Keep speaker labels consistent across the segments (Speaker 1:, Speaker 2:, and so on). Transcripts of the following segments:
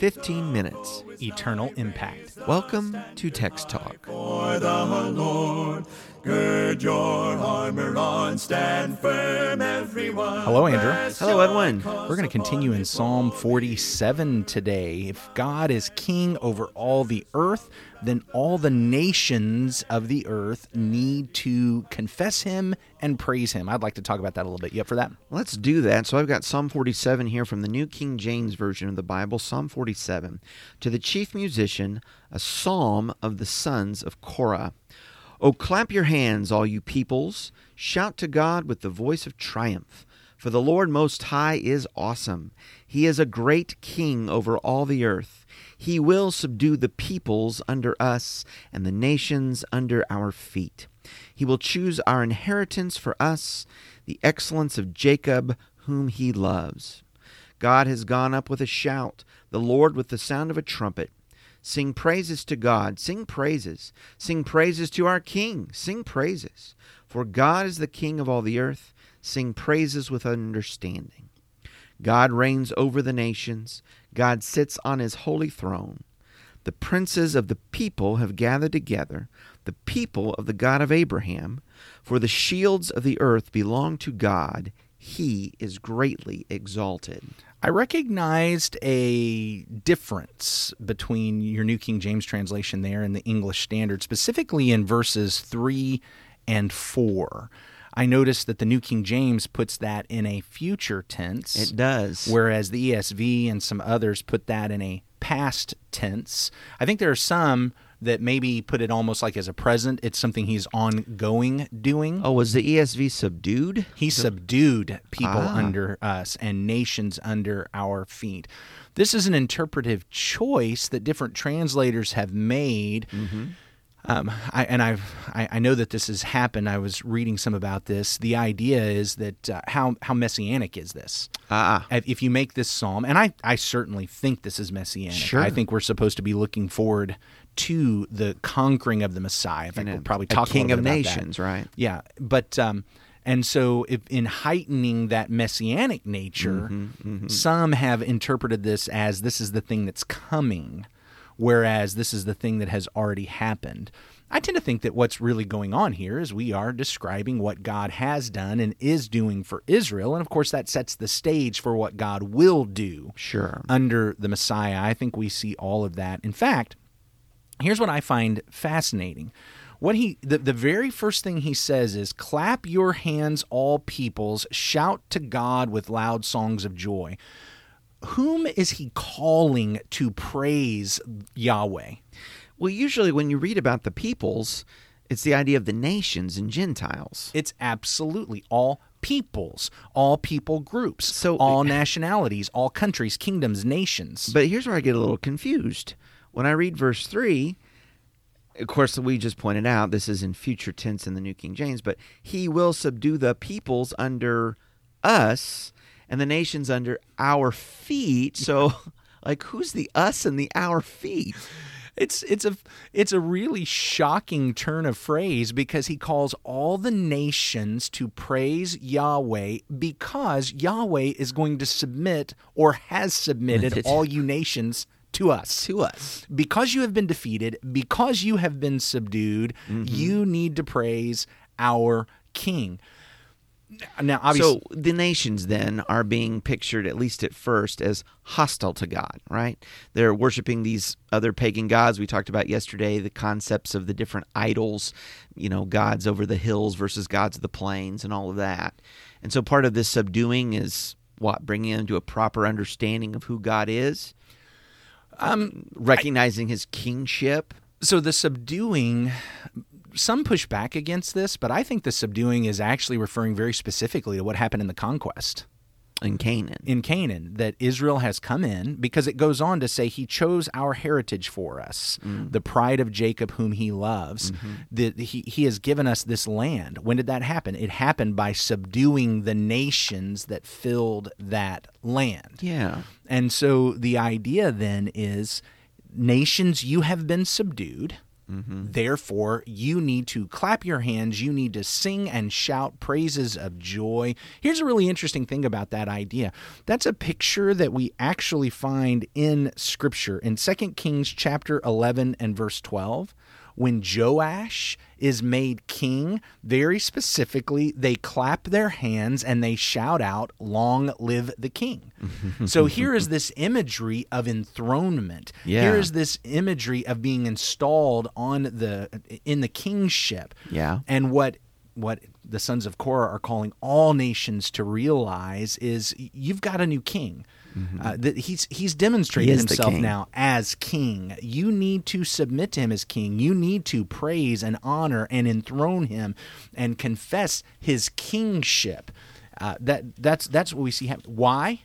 Speaker 1: 15 minutes.
Speaker 2: eternal impact.
Speaker 1: Welcome to Text Talk.
Speaker 3: For the Lord, gird your armor on, stand firm, everyone.
Speaker 2: Hello, Andrew.
Speaker 1: Hello, Edwin.
Speaker 2: We're going to continue in Psalm 47 today. If God is king over all the earth, then all the nations of the earth need to confess him and praise him. I'd like to talk about that a little bit. You up for that?
Speaker 1: Let's do that. So I've got Psalm 47 here from the New King James Version of the Bible, Psalm 47. To the chief musician, a psalm of the sons of Korah. O clap your hands, all you peoples. Shout to God with the voice of triumph. For the Lord Most High is awesome. He is a great king over all the earth. He will subdue the peoples under us and the nations under our feet. He will choose our inheritance for us, the excellence of Jacob, whom he loves. God has gone up with a shout, the Lord with the sound of a trumpet. Sing praises to God, sing praises. Sing praises to our King, sing praises. For God is the King of all the earth, sing praises with understanding. God reigns over the nations, God sits on his holy throne. The princes of the people have gathered together, the people of the God of Abraham. For the shields of the earth belong to God, he is greatly exalted.
Speaker 2: I recognized a difference between your New King James translation there and the English Standard, specifically in verses 3 and 4. I noticed that the New King James puts that in a future tense.
Speaker 1: It does.
Speaker 2: Whereas the ESV and some others put that in a past tense. I think there are some that maybe put it almost like as a present. It's something he's ongoing doing.
Speaker 1: Oh, was the ESV subdued?
Speaker 2: He subdued people
Speaker 1: Ah.
Speaker 2: under us and nations under our feet. This is an interpretive choice that different translators have made. Um, I, and I've, I, I know that this has happened. I was reading some about this. The idea is that uh, how how messianic is this?
Speaker 1: Ah,
Speaker 2: If if you make this psalm, and I, I certainly think this is messianic.
Speaker 1: Sure.
Speaker 2: I think we're supposed to be looking forward to the conquering of the Messiah. I think we'll probably
Speaker 1: a
Speaker 2: talk a
Speaker 1: king
Speaker 2: little
Speaker 1: of
Speaker 2: about that.
Speaker 1: nations, right?
Speaker 2: Yeah, but um, and so if, in heightening that messianic nature,
Speaker 1: Mm-hmm,
Speaker 2: some have interpreted this as this is the thing that's coming, whereas this is the thing that has already happened. I tend to think that what's really going on here is we are describing what God has done and is doing for Israel, and of course that sets the stage for what God will do
Speaker 1: Sure.
Speaker 2: under the Messiah. I think we see all of that. In fact, here's what I find fascinating. What he the, the very first thing he says is clap your hands all peoples shout to God with loud songs of joy. Whom is he calling to praise Yahweh?
Speaker 1: Well, usually when you read about the peoples, it's the idea of the nations and Gentiles.
Speaker 2: It's absolutely all peoples, all people groups,
Speaker 1: So-
Speaker 2: all nationalities, all countries, kingdoms, nations.
Speaker 1: But here's where I get a little confused. When I read verse 3, of course, we just pointed out this is in future tense in the New King James, but he will subdue the peoples under us and the nations under our feet. So, like, who's the us and the our feet?
Speaker 2: It's it's a it's a really shocking turn of phrase because he calls all the nations to praise Yahweh because Yahweh is going to submit or has submitted all you nations to us.
Speaker 1: To us.
Speaker 2: Because you have been defeated, because you have been subdued, mm-hmm. you need to praise our king. Now, obviously,
Speaker 1: So the nations then are being pictured, at least at first, as hostile to God, right? They're worshiping these other pagan gods. We talked about yesterday the concepts of the different idols, you know, gods over the hills versus gods of the plains and all of that. And so part of this subduing is what? Bringing them to a proper understanding of who God is,
Speaker 2: um,
Speaker 1: recognizing his kingship.
Speaker 2: so the subduing some push back against this but i think the subduing is actually referring very specifically to what happened in the conquest
Speaker 1: in Canaan.
Speaker 2: in canaan that israel has come in because it goes on to say he chose our heritage for us mm. the pride of jacob whom he loves mm-hmm. that he, he has given us this land when did that happen it happened by subduing the nations that filled that land
Speaker 1: Yeah.
Speaker 2: and so the idea then is nations, you have been subdued. Mm-hmm. Therefore, you need to clap your hands, you need to sing and shout praises of joy. Here's a really interesting thing about that idea. That's a picture that we actually find in scripture in 2 Kings chapter 11 and verse 12 when Joash is made king, very specifically, they clap their hands and they shout out, Long live the king. so here is this imagery of enthronement.
Speaker 1: Yeah.
Speaker 2: Here is this imagery of being installed on the in the kingship.
Speaker 1: Yeah.
Speaker 2: And what what the sons of Korah are calling all nations to realize is you've got a new king. Uh, that he's he's demonstrated
Speaker 1: He
Speaker 2: himself now as king. You need to submit to him as king. You need to praise and honor and enthrone him and confess his kingship. Uh, that that's that's what we see happen. Why?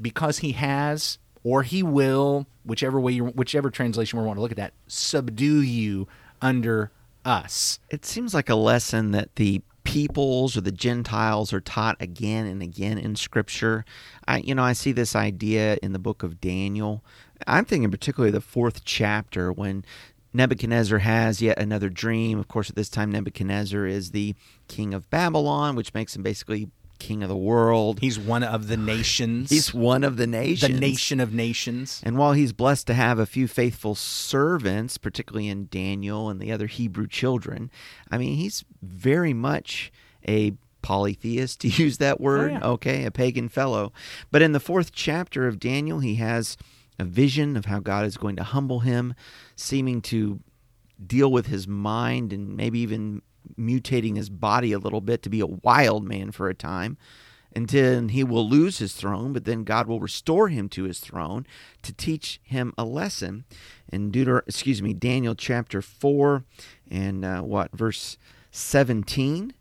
Speaker 2: Because he has or he will, whichever way you whichever translation we want to look at that, subdue you under us.
Speaker 1: It seems like a lesson that the peoples or the Gentiles are taught again and again in Scripture. I, you know, I see this idea in the book of Daniel. I'm thinking particularly the fourth chapter when Nebuchadnezzar has yet another dream. Of course, at this time, Nebuchadnezzar is the king of Babylon, which makes him basically king of the world.
Speaker 2: He's one of the nations.
Speaker 1: He's one of the nations.
Speaker 2: the nation of nations.
Speaker 1: And while he's blessed to have a few faithful servants, particularly in Daniel and the other Hebrew children, I mean, he's very much a polytheist, to use that oh, word.
Speaker 2: yeah.
Speaker 1: Okay, a pagan fellow. But in the fourth chapter of Daniel, he has a vision of how God is going to humble him, seeming to deal with his mind and maybe even mutating his body a little bit to be a wild man for a time until he will lose his throne, but then God will restore him to his throne to teach him a lesson. In Deuter, excuse me, Daniel chapter four and uh, what verse seventeen.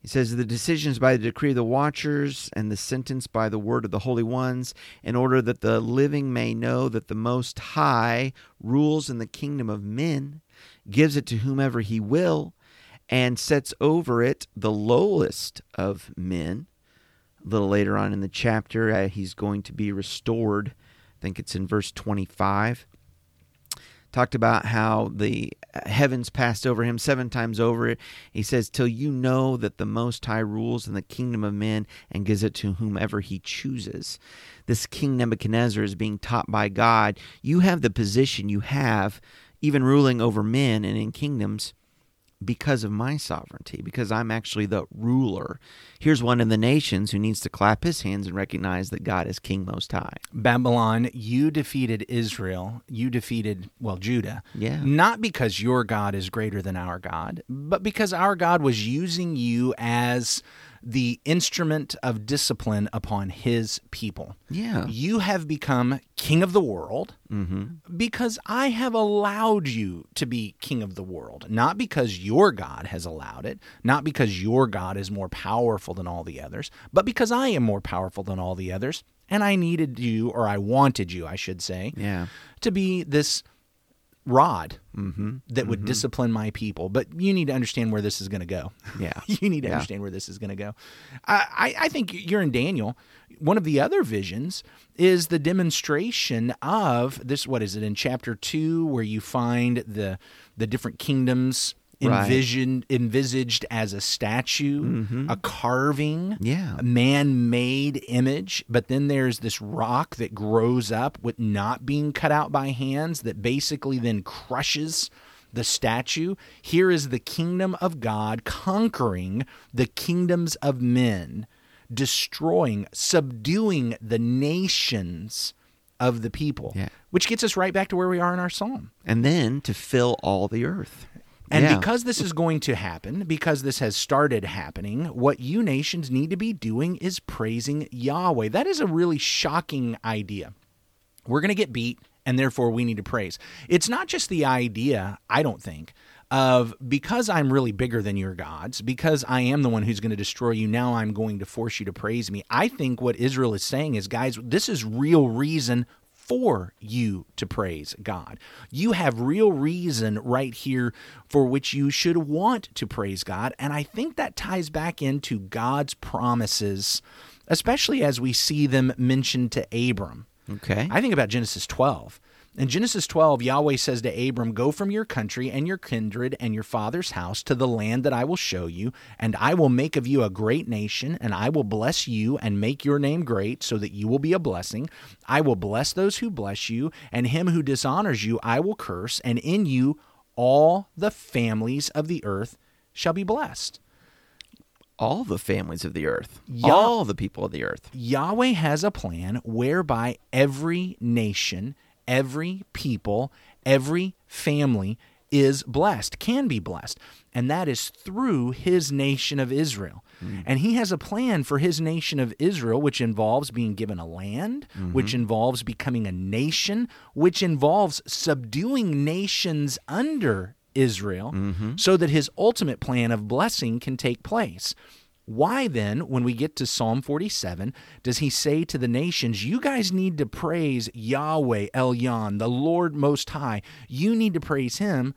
Speaker 1: He says, The decisions by the decree of the watchers and the sentence by the word of the holy ones, in order that the living may know that the Most High rules in the kingdom of men, gives it to whomever he will, and sets over it the lowest of men. A little later on in the chapter, uh, he's going to be restored. I think it's in verse 25 talked about how the heavens passed over him seven times over. He says, Till you know that the Most High rules in the kingdom of men and gives it to whomever he chooses. This King Nebuchadnezzar is being taught by God. You have the position you have, even ruling over men and in kingdoms. Because of my sovereignty, because I'm actually the ruler. Here's one of the nations who needs to clap his hands and recognize that God is King Most High.
Speaker 2: Babylon, you defeated Israel. You defeated, well, Judah.
Speaker 1: Yeah.
Speaker 2: Not because your God is greater than our God, but because our God was using you as the instrument of discipline upon his people.
Speaker 1: Yeah.
Speaker 2: You have become king of the world mm-hmm. because I have allowed you to be king of the world, not because your God has allowed it, not because your God is more powerful than all the others, but because I am more powerful than all the others. And I needed you, or I wanted you, I should say,
Speaker 1: Yeah.
Speaker 2: to be this rod mm-hmm. that would mm-hmm. discipline my people. But you need to understand where this is going to go.
Speaker 1: Yeah.
Speaker 2: you need to
Speaker 1: Yeah.
Speaker 2: understand where this is going to go. I, I, I think you're in Daniel. One of the other visions is the demonstration of this. What is it in chapter two, where you find the the different kingdoms
Speaker 1: Right.
Speaker 2: envisioned envisaged as a statue, mm-hmm. a carving,
Speaker 1: Yeah.
Speaker 2: a man-made image. But then there's this rock that grows up with not being cut out by hands that basically then crushes the statue. Here is the kingdom of God conquering the kingdoms of men, destroying, subduing the nations of the people.
Speaker 1: Yeah.
Speaker 2: Which gets us right back to where we are in our psalm.
Speaker 1: and then to fill all the earth.
Speaker 2: And
Speaker 1: Yeah.
Speaker 2: because this is going to happen, because this has started happening, what you nations need to be doing is praising Yahweh. That is a really shocking idea. We're going to get beat, and therefore we need to praise. It's not just the idea, I don't think, of because I'm really bigger than your gods, because I am the one who's going to destroy you, now I'm going to force you to praise me. I think what Israel is saying is, guys, this is real reason for you to praise God. You have real reason right here for which you should want to praise God. And I think that ties back into God's promises, especially as we see them mentioned to Abram.
Speaker 1: Okay.
Speaker 2: I think about Genesis 12. In Genesis 12, Yahweh says to Abram, Go from your country and your kindred and your father's house to the land that I will show you, and I will make of you a great nation, and I will bless you and make your name great, so that you will be a blessing. I will bless those who bless you, and him who dishonors you I will curse, and in you all the families of the earth shall be blessed.
Speaker 1: All the families of the earth,
Speaker 2: Yah-
Speaker 1: all the people of the earth.
Speaker 2: Yahweh has a plan whereby every nation, every people, every family is blessed, can be blessed. And that is through his nation of Israel. Mm-hmm. And he has a plan for his nation of Israel, which involves being given a land, mm-hmm. which involves becoming a nation, which involves subduing nations under Israel mm-hmm. so that his ultimate plan of blessing can take place. Why then, when we get to Psalm 47, does he say to the nations, You guys need to praise Yahweh Elyon, the Lord Most High? You need to praise him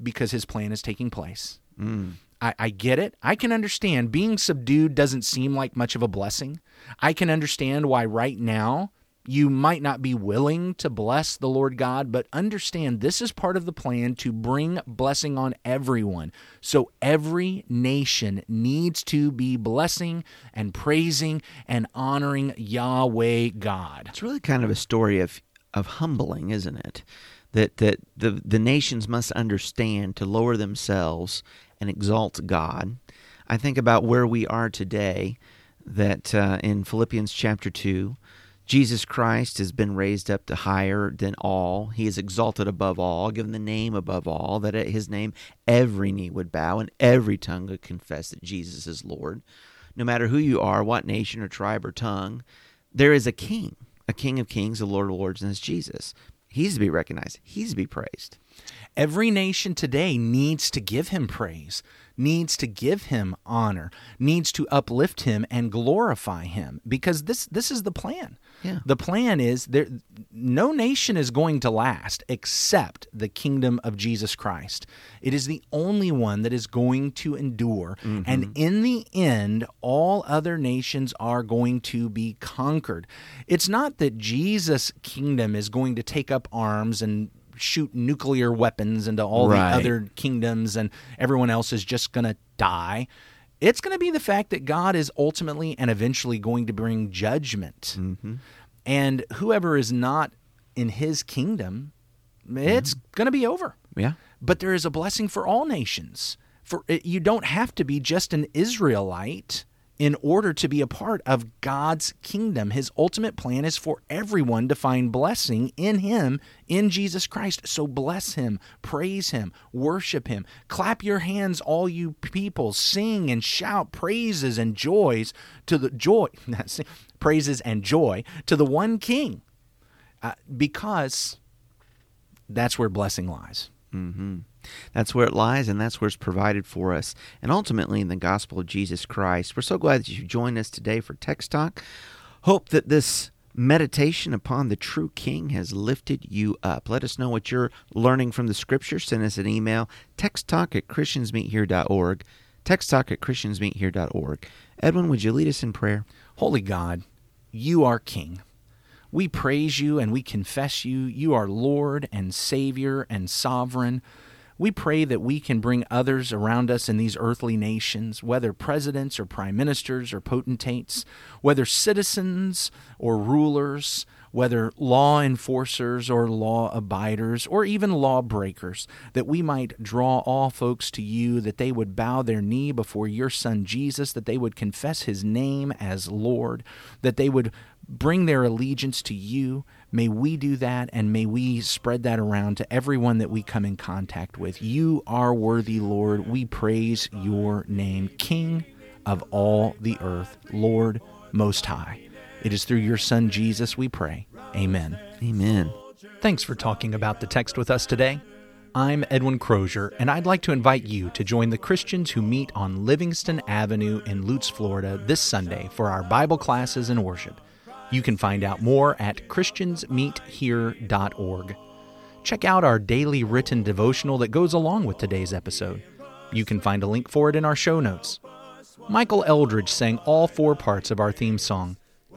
Speaker 2: because his plan is taking place. Mm. I, I get it. I can understand being subdued doesn't seem like much of a blessing. I can understand why right now you might not be willing to bless the Lord God, but understand this is part of the plan to bring blessing on everyone. So every nation needs to be blessing and praising and honoring Yahweh God.
Speaker 1: It's really kind of a story of of humbling, isn't it? That that the the nations must understand to lower themselves and exalt God. I think about where we are today. That uh, in Philippians chapter two, Jesus Christ has been raised up to higher than all. He is exalted above all, given the name above all. That at His name every knee would bow and every tongue would confess that Jesus is Lord. No matter who you are, what nation or tribe or tongue, there is a King a King of Kings, a Lord of Lords, and it's Jesus. He's to be recognized. He's to be praised.
Speaker 2: Every nation today needs to give him praise, needs to give him honor, needs to uplift him and glorify him because this this is the plan.
Speaker 1: Yeah.
Speaker 2: The plan is there no nation is going to last except the kingdom of Jesus Christ. It is the only one that is going to endure mm-hmm. and in the end all other nations are going to be conquered. It's not that Jesus' kingdom is going to take up arms and shoot nuclear weapons into all
Speaker 1: Right.
Speaker 2: the other kingdoms and everyone else is just going to die. It's going to be the fact that God is ultimately and eventually going to bring judgment. Mm-hmm. And whoever is not in his kingdom, mm-hmm. it's going to be over.
Speaker 1: Yeah.
Speaker 2: But there is a blessing for all nations. For you don't have to be just an Israelite in order to be a part of God's kingdom. His ultimate plan is for everyone to find blessing in him in Jesus Christ. So bless him, praise him, worship him. Clap your hands all you people, sing and shout praises and joys to the joy praises and joy to the one king. Uh, because that's where blessing lies.
Speaker 1: That's where it lies, and that's where it's provided for us. And ultimately, in the gospel of Jesus Christ, we're so glad that you joined us today for Text Talk. Hope that this meditation upon the true King has lifted you up. Let us know what you're learning from the Scripture. Send us an email, texttalk at christiansmeethere.org. Texttalk at christiansmeethere.org. Edwin, would you lead us in prayer?
Speaker 2: Holy God, you are King. We praise you and we confess you. You are Lord and Savior and Sovereign. We pray that we can bring others around us in these earthly nations, whether presidents or prime ministers or potentates, whether citizens or rulers, whether law enforcers or law abiders, or even lawbreakers, that we might draw all folks to you, that they would bow their knee before your Son Jesus, that they would confess his name as Lord, that they would bring their allegiance to you. May we do that, and may we spread that around to everyone that we come in contact with. You are worthy, Lord. We praise your name, King of all the earth, Lord Most High. It is through your Son, Jesus, we pray. Amen.
Speaker 1: Amen.
Speaker 2: Thanks for talking about the text with us today. I'm Edwin Crozier, and I'd like to invite you to join the Christians who meet on Livingston Avenue in Lutz, Florida this Sunday for our Bible classes and worship. You can find out more at christiansmeethere.org. Check out our daily written devotional that goes along with today's episode. You can find a link for it in our show notes. Michael Eldridge sang all four parts of our theme song.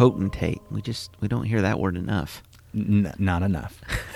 Speaker 1: Potentate. We just we don't hear that word enough.
Speaker 2: N- not enough.